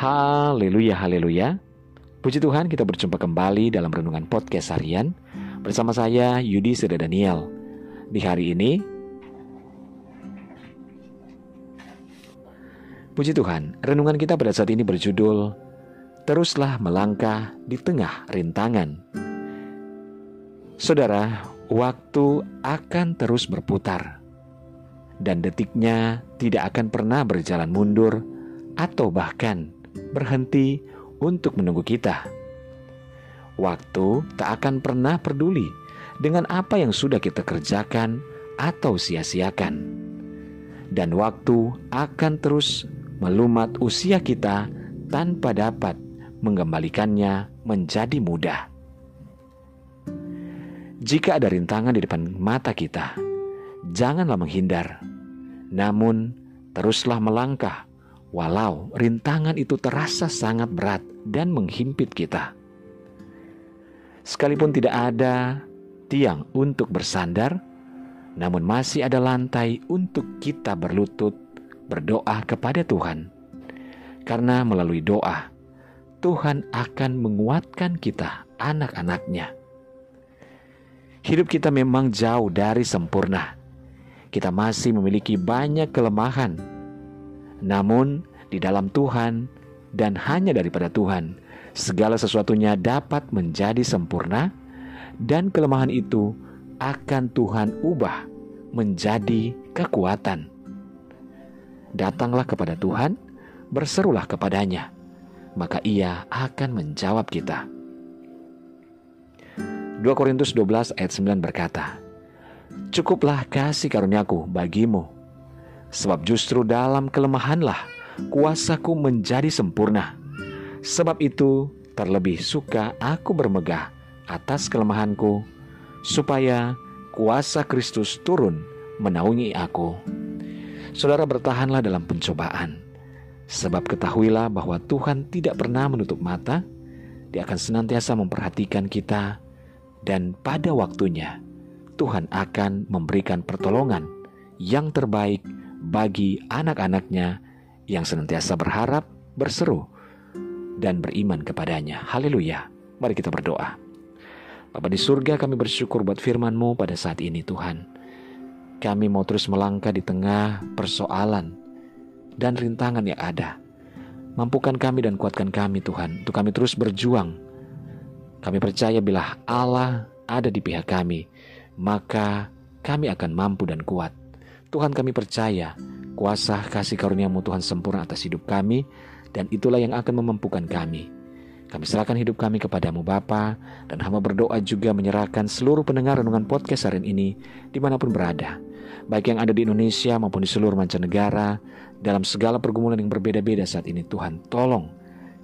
Haleluya, haleluya. Puji Tuhan kita berjumpa kembali dalam Renungan Podcast Harian bersama saya Yudi Seda Daniel. Di hari ini, Puji Tuhan, renungan kita pada saat ini berjudul Teruslah melangkah di tengah rintangan. Saudara, waktu akan terus berputar dan detiknya tidak akan pernah berjalan mundur atau bahkan berhenti untuk menunggu kita. Waktu tak akan pernah peduli dengan apa yang sudah kita kerjakan atau sia-siakan, dan waktu akan terus melumat usia kita tanpa dapat mengembalikannya menjadi mudah. Jika ada rintangan di depan mata kita, janganlah menghindar, namun teruslah melangkah, walau rintangan itu terasa sangat berat dan menghimpit kita. Sekalipun tidak ada tiang untuk bersandar, namun masih ada lantai untuk kita berlutut berdoa kepada Tuhan. Karena melalui doa, Tuhan akan menguatkan kita, anak-anaknya. Hidup kita memang jauh dari sempurna. Kita masih memiliki banyak kelemahan. Namun, di dalam Tuhan dan hanya daripada Tuhan, segala sesuatunya dapat menjadi sempurna, dan kelemahan itu akan Tuhan ubah menjadi kekuatan. Datanglah kepada Tuhan, berserulah kepadanya, maka Ia akan menjawab kita. 2 Korintus 12 ayat 9 berkata, Cukuplah kasih karuniaku bagimu, sebab justru dalam kelemahanlah kuasaku menjadi sempurna. Sebab itu terlebih suka aku bermegah atas kelemahanku, supaya kuasa Kristus turun menaungi aku. Saudara bertahanlah dalam pencobaan, sebab ketahuilah bahwa Tuhan tidak pernah menutup mata, Dia akan senantiasa memperhatikan kita, dan pada waktunya Tuhan akan memberikan pertolongan yang terbaik bagi anak-anaknya yang senantiasa berharap, berseru, dan beriman kepadanya. Haleluya. Mari kita berdoa. Bapa di surga kami bersyukur buat firman-Mu pada saat ini Tuhan. Kami mau terus melangkah di tengah persoalan dan rintangan yang ada. Mampukan kami dan kuatkan kami Tuhan untuk kami terus berjuang. Kami percaya bila Allah ada di pihak kami, maka kami akan mampu dan kuat. Tuhan kami percaya kuasa kasih karunia-Mu Tuhan sempurna atas hidup kami dan itulah yang akan memampukan kami. Kami serahkan hidup kami kepadamu Bapa dan hamba berdoa juga menyerahkan seluruh pendengar renungan podcast hari ini di mana pun berada. Baik yang ada di Indonesia maupun di seluruh mancanegara, dalam segala pergumulan yang berbeda-beda saat ini Tuhan tolong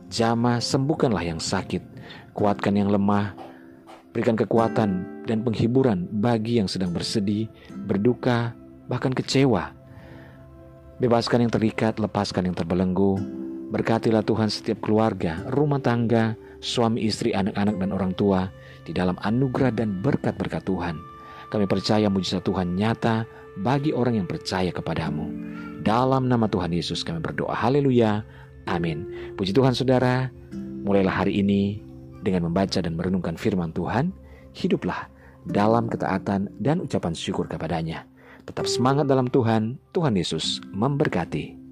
Jama sembuhkanlah yang sakit, kuatkan yang lemah, berikan kekuatan dan penghiburan bagi yang sedang bersedih, berduka, bahkan kecewa. Bebaskan yang terikat, lepaskan yang terbelenggu, Berkatilah Tuhan setiap keluarga, rumah tangga, suami istri, anak-anak dan orang tua di dalam anugerah dan berkat-berkat Tuhan. Kami percaya mujizat Tuhan nyata bagi orang yang percaya kepadamu. Dalam nama Tuhan Yesus kami berdoa. Haleluya. Amin. Puji Tuhan saudara, mulailah hari ini dengan membaca dan merenungkan firman Tuhan. Hiduplah dalam ketaatan dan ucapan syukur kepadanya. Tetap semangat dalam Tuhan. Tuhan Yesus memberkati.